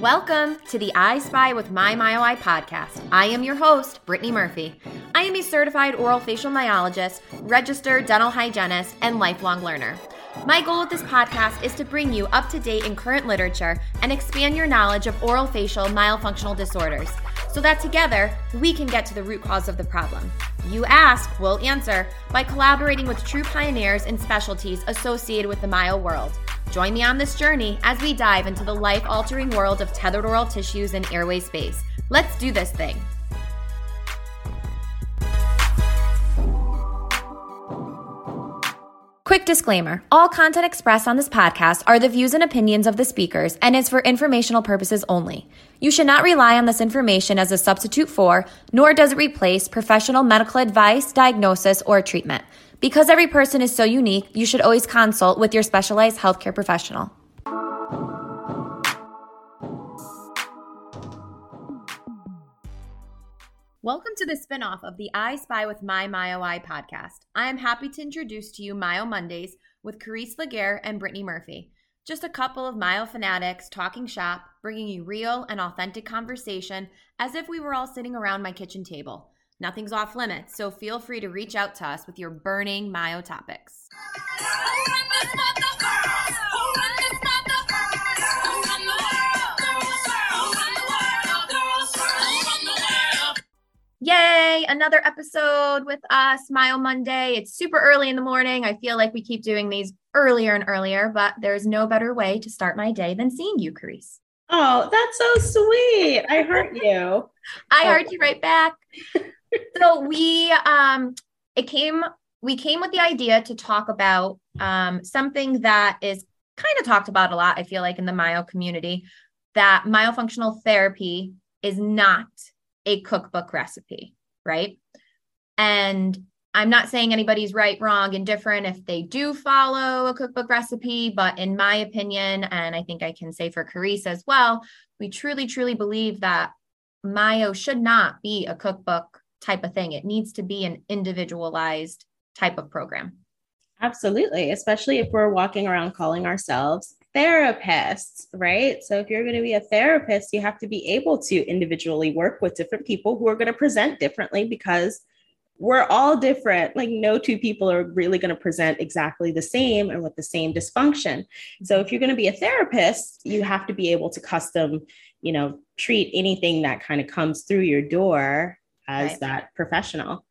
Welcome to the I Spy with My MyoEye podcast. I am your host, Brittany Murphy. I am a certified oral facial myologist, registered dental hygienist, and lifelong learner. My goal with this podcast is to bring you up to date in current literature and expand your knowledge of oral facial myofunctional disorders so that together we can get to the root cause of the problem. You ask, we'll answer by collaborating with true pioneers and specialties associated with the myo world. Join me on this journey as we dive into the life altering world of tethered oral tissues and airway space. Let's do this thing. Disclaimer all content expressed on this podcast are the views and opinions of the speakers and is for informational purposes only. You should not rely on this information as a substitute for, nor does it replace, professional medical advice, diagnosis, or treatment. Because every person is so unique, you should always consult with your specialized healthcare professional. Welcome to the spinoff of the I Spy with My MyoEye podcast. I am happy to introduce to you Myo Mondays with Carice Laguerre and Brittany Murphy. Just a couple of myo fanatics talking shop, bringing you real and authentic conversation as if we were all sitting around my kitchen table. Nothing's off limits, so feel free to reach out to us with your burning Myo topics. Yay, another episode with us, Myo Monday. It's super early in the morning. I feel like we keep doing these earlier and earlier, but there's no better way to start my day than seeing you, Carice. Oh, that's so sweet. I heard you. I oh. heard you right back. so we um it came we came with the idea to talk about um something that is kind of talked about a lot, I feel like in the myo community, that myofunctional therapy is not a cookbook recipe, right? And I'm not saying anybody's right, wrong, indifferent if they do follow a cookbook recipe, but in my opinion, and I think I can say for Carice as well, we truly, truly believe that myo should not be a cookbook type of thing. It needs to be an individualized type of program. Absolutely, especially if we're walking around calling ourselves therapists, right? So if you're going to be a therapist, you have to be able to individually work with different people who are going to present differently because we're all different. Like no two people are really going to present exactly the same and with the same dysfunction. So mm-hmm. if you're going to be a therapist, you have to be able to custom, you know, treat anything that kind of comes through your door as right. that professional.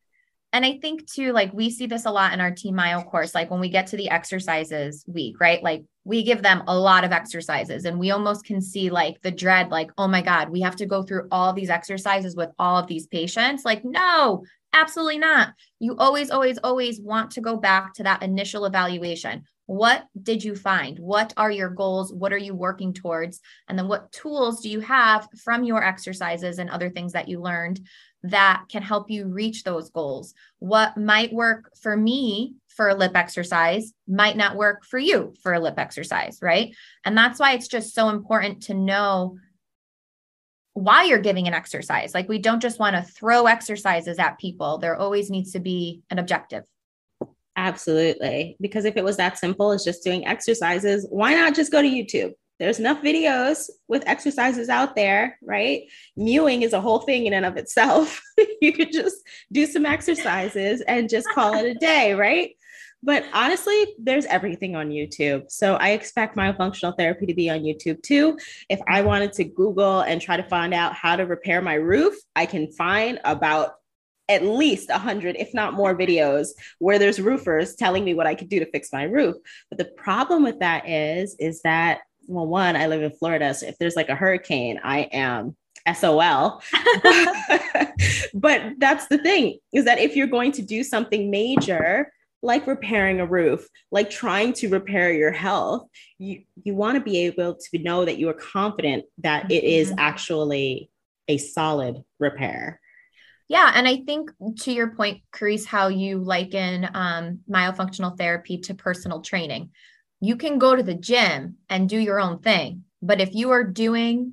And I think too, like we see this a lot in our Team Myo course. Like when we get to the exercises week, right? Like we give them a lot of exercises and we almost can see like the dread, like, oh my God, we have to go through all these exercises with all of these patients. Like, no, absolutely not. You always, always, always want to go back to that initial evaluation. What did you find? What are your goals? What are you working towards? And then what tools do you have from your exercises and other things that you learned that can help you reach those goals? What might work for me for a lip exercise might not work for you for a lip exercise, right? And that's why it's just so important to know why you're giving an exercise. Like we don't just want to throw exercises at people. There always needs to be an objective. Absolutely. Because if it was that simple as just doing exercises, why not just go to YouTube? There's enough videos with exercises out there, right? Mewing is a whole thing in and of itself. you could just do some exercises and just call it a day, right? But honestly, there's everything on YouTube. So I expect myofunctional therapy to be on YouTube too. If I wanted to Google and try to find out how to repair my roof, I can find about at least 100 if not more videos where there's roofers telling me what i could do to fix my roof but the problem with that is is that well, one, I live in Florida. So if there's like a hurricane, I am SOL. but that's the thing is that if you're going to do something major, like repairing a roof, like trying to repair your health, you, you want to be able to know that you are confident that it is mm-hmm. actually a solid repair. Yeah. And I think to your point, Carice, how you liken um, myofunctional therapy to personal training you can go to the gym and do your own thing. But if you are doing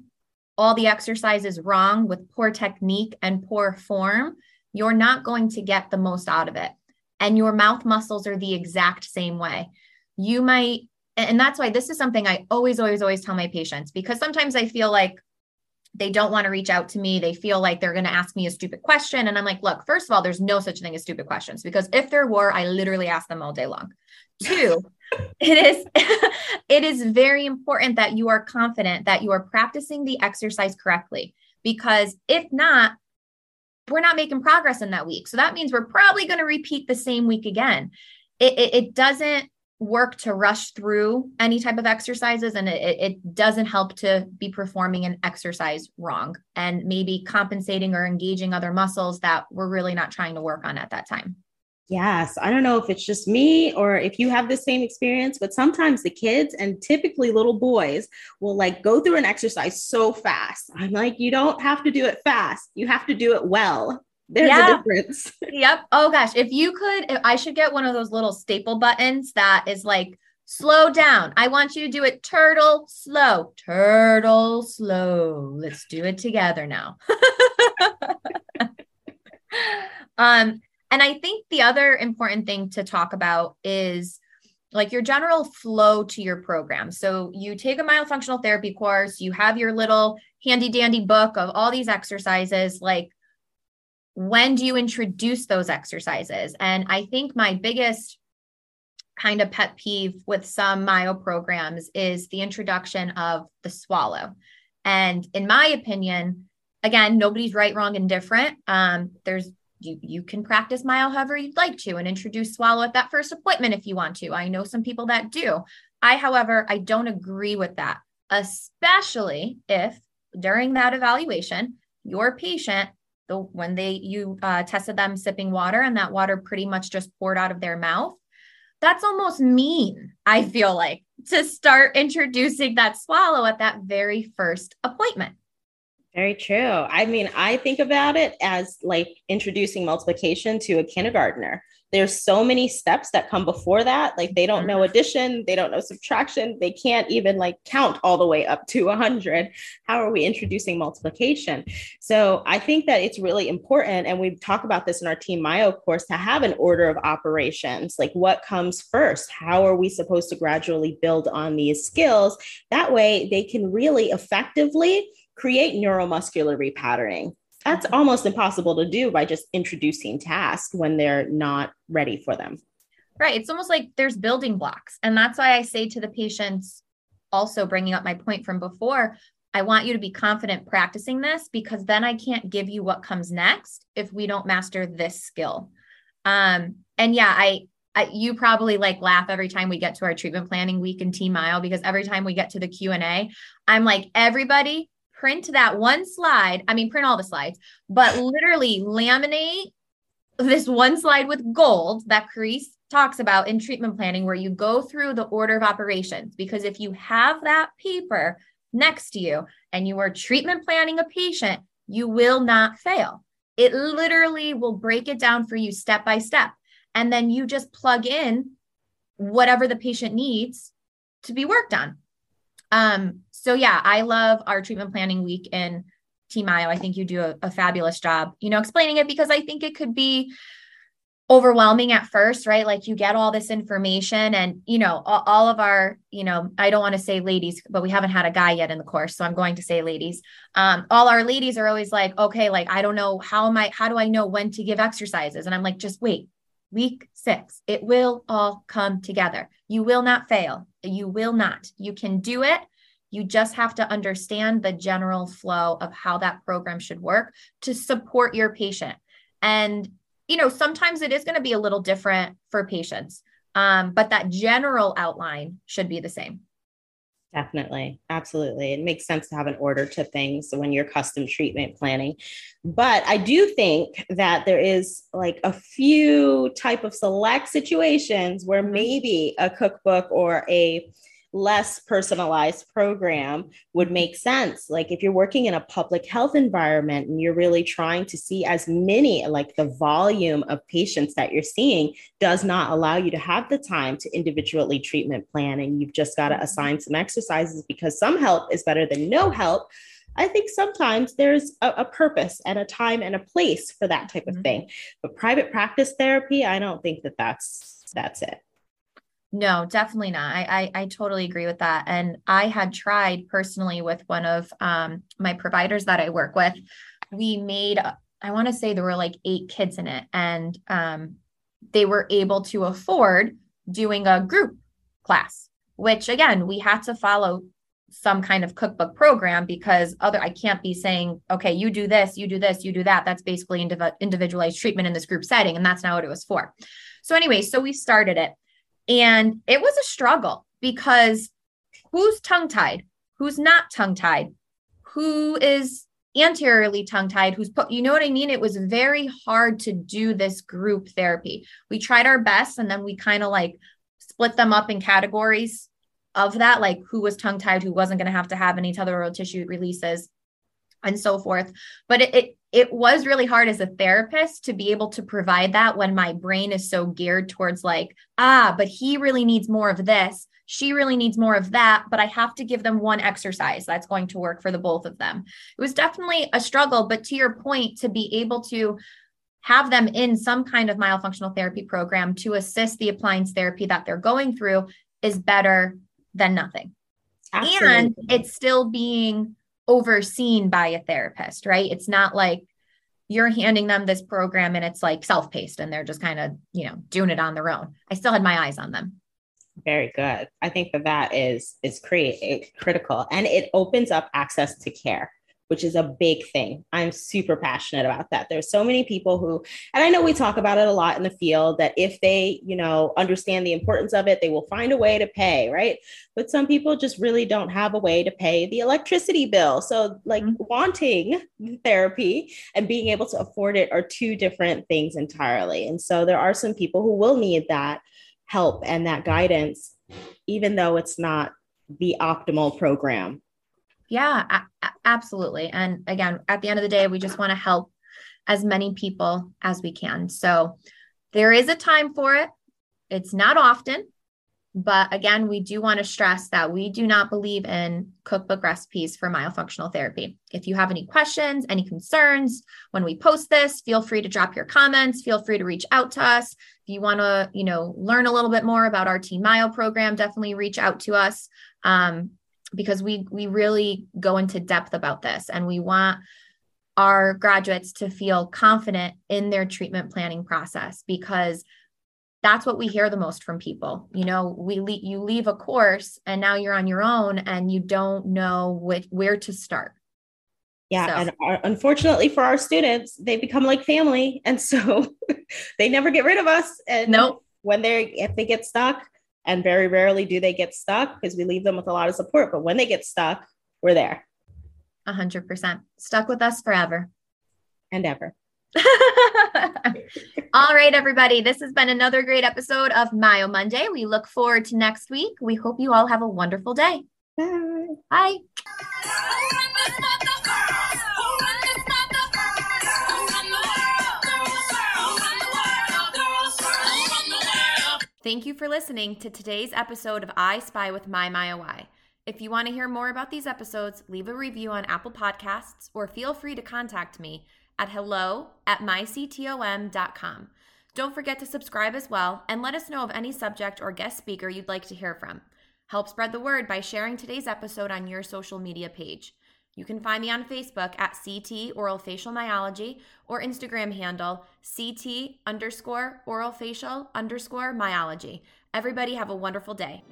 all the exercises wrong with poor technique and poor form, you're not going to get the most out of it. And your mouth muscles are the exact same way. You might and that's why this is something I always, always, always tell my patients because sometimes I feel like they don't want to reach out to me. They feel like they're going to ask me a stupid question. And I'm like, look, first of all, there's no such thing as stupid questions because if there were, I literally ask them all day long. Two, it is it is very important that you are confident that you are practicing the exercise correctly because if not, we're not making progress in that week. So that means we're probably going to repeat the same week again. It, it, it doesn't work to rush through any type of exercises and it, it doesn't help to be performing an exercise wrong and maybe compensating or engaging other muscles that we're really not trying to work on at that time. Yes, I don't know if it's just me or if you have the same experience, but sometimes the kids and typically little boys will like go through an exercise so fast. I'm like, you don't have to do it fast, you have to do it well. There's yeah. a difference. yep. Oh gosh, if you could, if I should get one of those little staple buttons that is like slow down. I want you to do it turtle slow, turtle slow. Let's do it together now. um, and I think the other important thing to talk about is like your general flow to your program. So you take a myofunctional therapy course, you have your little handy dandy book of all these exercises. Like when do you introduce those exercises? And I think my biggest kind of pet peeve with some myo programs is the introduction of the swallow. And in my opinion, again, nobody's right, wrong, and different. Um, there's you you can practice myo however you'd like to and introduce swallow at that first appointment if you want to. I know some people that do. I, however, I don't agree with that, especially if during that evaluation, your patient the when they you uh, tested them sipping water and that water pretty much just poured out of their mouth that's almost mean i feel like to start introducing that swallow at that very first appointment very true. I mean, I think about it as like introducing multiplication to a kindergartner. There's so many steps that come before that. Like they don't know mm-hmm. addition they don't know subtraction they can't even like count all the way up to 100 how are we introducing multiplication? So i think that it's really important and we talk about this in our team myo course to have an order of operations. Like what comes first? How are we supposed to gradually build on these skills? That way they can really effectively create neuromuscular repatterning that's almost impossible to do by just introducing tasks when they're not ready for them. Right. It's almost like there's building blocks. And that's why I say to the patients, also bringing up my point from before, I want you to be confident practicing this because then I can't give you what comes next if we don't master this skill. Um, and yeah, I, I, you probably like laugh every time we get to our treatment planning week in Team Myo because every time we get to the Q and A, I'm like, everybody print that one slide. I mean, print all the slides, but literally laminate this one slide with gold that Carice talks about in treatment planning, where you go through the order of operations. Because if you have that paper next to you and you are treatment planning a patient, you will not fail. It literally will break it down for you step by step. And then you just plug in whatever the patient needs to be worked on. Um, so yeah, I love our treatment planning week in Team Myo. I think you do a, a fabulous job, you know, explaining it because I think it could be overwhelming at first, right? Like you get all this information and, you know, all, all of our, you know, I don't want to say ladies, but we haven't had a guy yet in the course. So I'm going to say ladies. Um, all our ladies are always like, okay, like, I don't know, how am I, how do I know when to give exercises? And I'm like, just wait, week six, it will all come together. You will not fail. You will not. You can do it. You just have to understand the general flow of how that program should work to support your patient. And, you know, sometimes it is going to be a little different for patients, um, but that general outline should be the same. Definitely. Absolutely. It makes sense to have an order to things when you're custom treatment planning. But I do think that there is like a few type of select situations where maybe a cookbook or a less personalized program would make sense. Like if you're working in a public health environment and you're really trying to see as many, like the volume of patients that you're seeing does not allow you to have the time to individually treatment plan. And you've just got to mm-hmm. assign some exercises because some help is better than no help. I think sometimes there's a, a, purpose and a time and a place for that type of mm-hmm. thing. But private practice therapy, I don't think that that's that's it. No, definitely not. I, I, I totally agree with that. And I had tried personally with one of um, my providers that I work with. We made, I want to say there were like eight kids in it, and um, they were able to afford doing a group class, which again we had to follow some kind of cookbook program because other I can't be saying, okay, you do this, you do this, you do that. That's basically indiv- individualized treatment in this group setting, and that's not what it was for. So anyway, so we started it and it was a struggle because who's tongue tied? Who's not tongue tied? Who is anteriorly tongue tied? Who's put, you know what I mean? It was very hard to do this group therapy. We tried our best and then we kind of like split them up in categories of that, like who was tongue tied, who wasn't going to have to have any tether oral tissue releases and so forth. But it, it it was really hard as a therapist to be able to provide that when my brain is so geared towards like, ah, but he really needs more of this. She really needs more of that, but I have to give them one exercise that's going to work for the both of them. It was definitely a struggle, but to your point, to be able to have them in some kind of myofunctional therapy program to assist the appliance therapy that they're going through is better than nothing. Absolutely. And it's still being overseen by a therapist, right? It's not like you're handing them this program and it's like self-paced and they're just kind of, you know, doing it on their own. I still had my eyes on them. Very good. I think that that is is create eh, critical and it opens up access to care which is a big thing. I'm super passionate about that. There's so many people who, and I know we talk about it a lot in the field that if they, you know, understand the importance of it, they will find a way to pay, right? But some people just really don't have a way to pay the electricity bill. So, like, mm-hmm. wanting therapy and being able to afford it are two different things entirely. And so, there are some people who will need that help and that guidance, even though it's not the optimal program yeah, a- absolutely. And again, at the end of the day, we just want to help as many people as we can. So there is a time for it. It's not often, but again, we do want to stress that we do not believe in cookbook recipes for myofunctional therapy. If you have any questions, any concerns when we post this, feel free to drop your comments. Feel free to reach out to us. If you want to, you know, learn a little bit more about our Team Myo program, definitely reach out to us. Um, because we we really go into depth about this and we want our graduates to feel confident in their treatment planning process because that's what we hear the most from people you know we le- you leave a course and now you're on your own and you don't know which, where to start yeah so. and our, unfortunately for our students they become like family and so they never get rid of us and nope. when they if they get stuck and very rarely do they get stuck because we leave them with a lot of support. But when they get stuck, we're there. A hundred percent stuck with us forever and ever. all right, everybody. This has been another great episode of Myo Monday. We look forward to next week. We hope you all have a wonderful day. Bye. Bye. Thank you for listening to today's episode of I Spy with My MyoEye. If you want to hear more about these episodes, leave a review on Apple Podcasts or feel free to contact me at hello at myctom.com. Don't forget to subscribe as well and let us know of any subject or guest speaker you'd like to hear from. Help spread the word by sharing today's episode on your social media page. You can find me on Facebook at CT Oral Facial Myology or Instagram handle CT underscore oral facial underscore myology. Everybody have a wonderful day.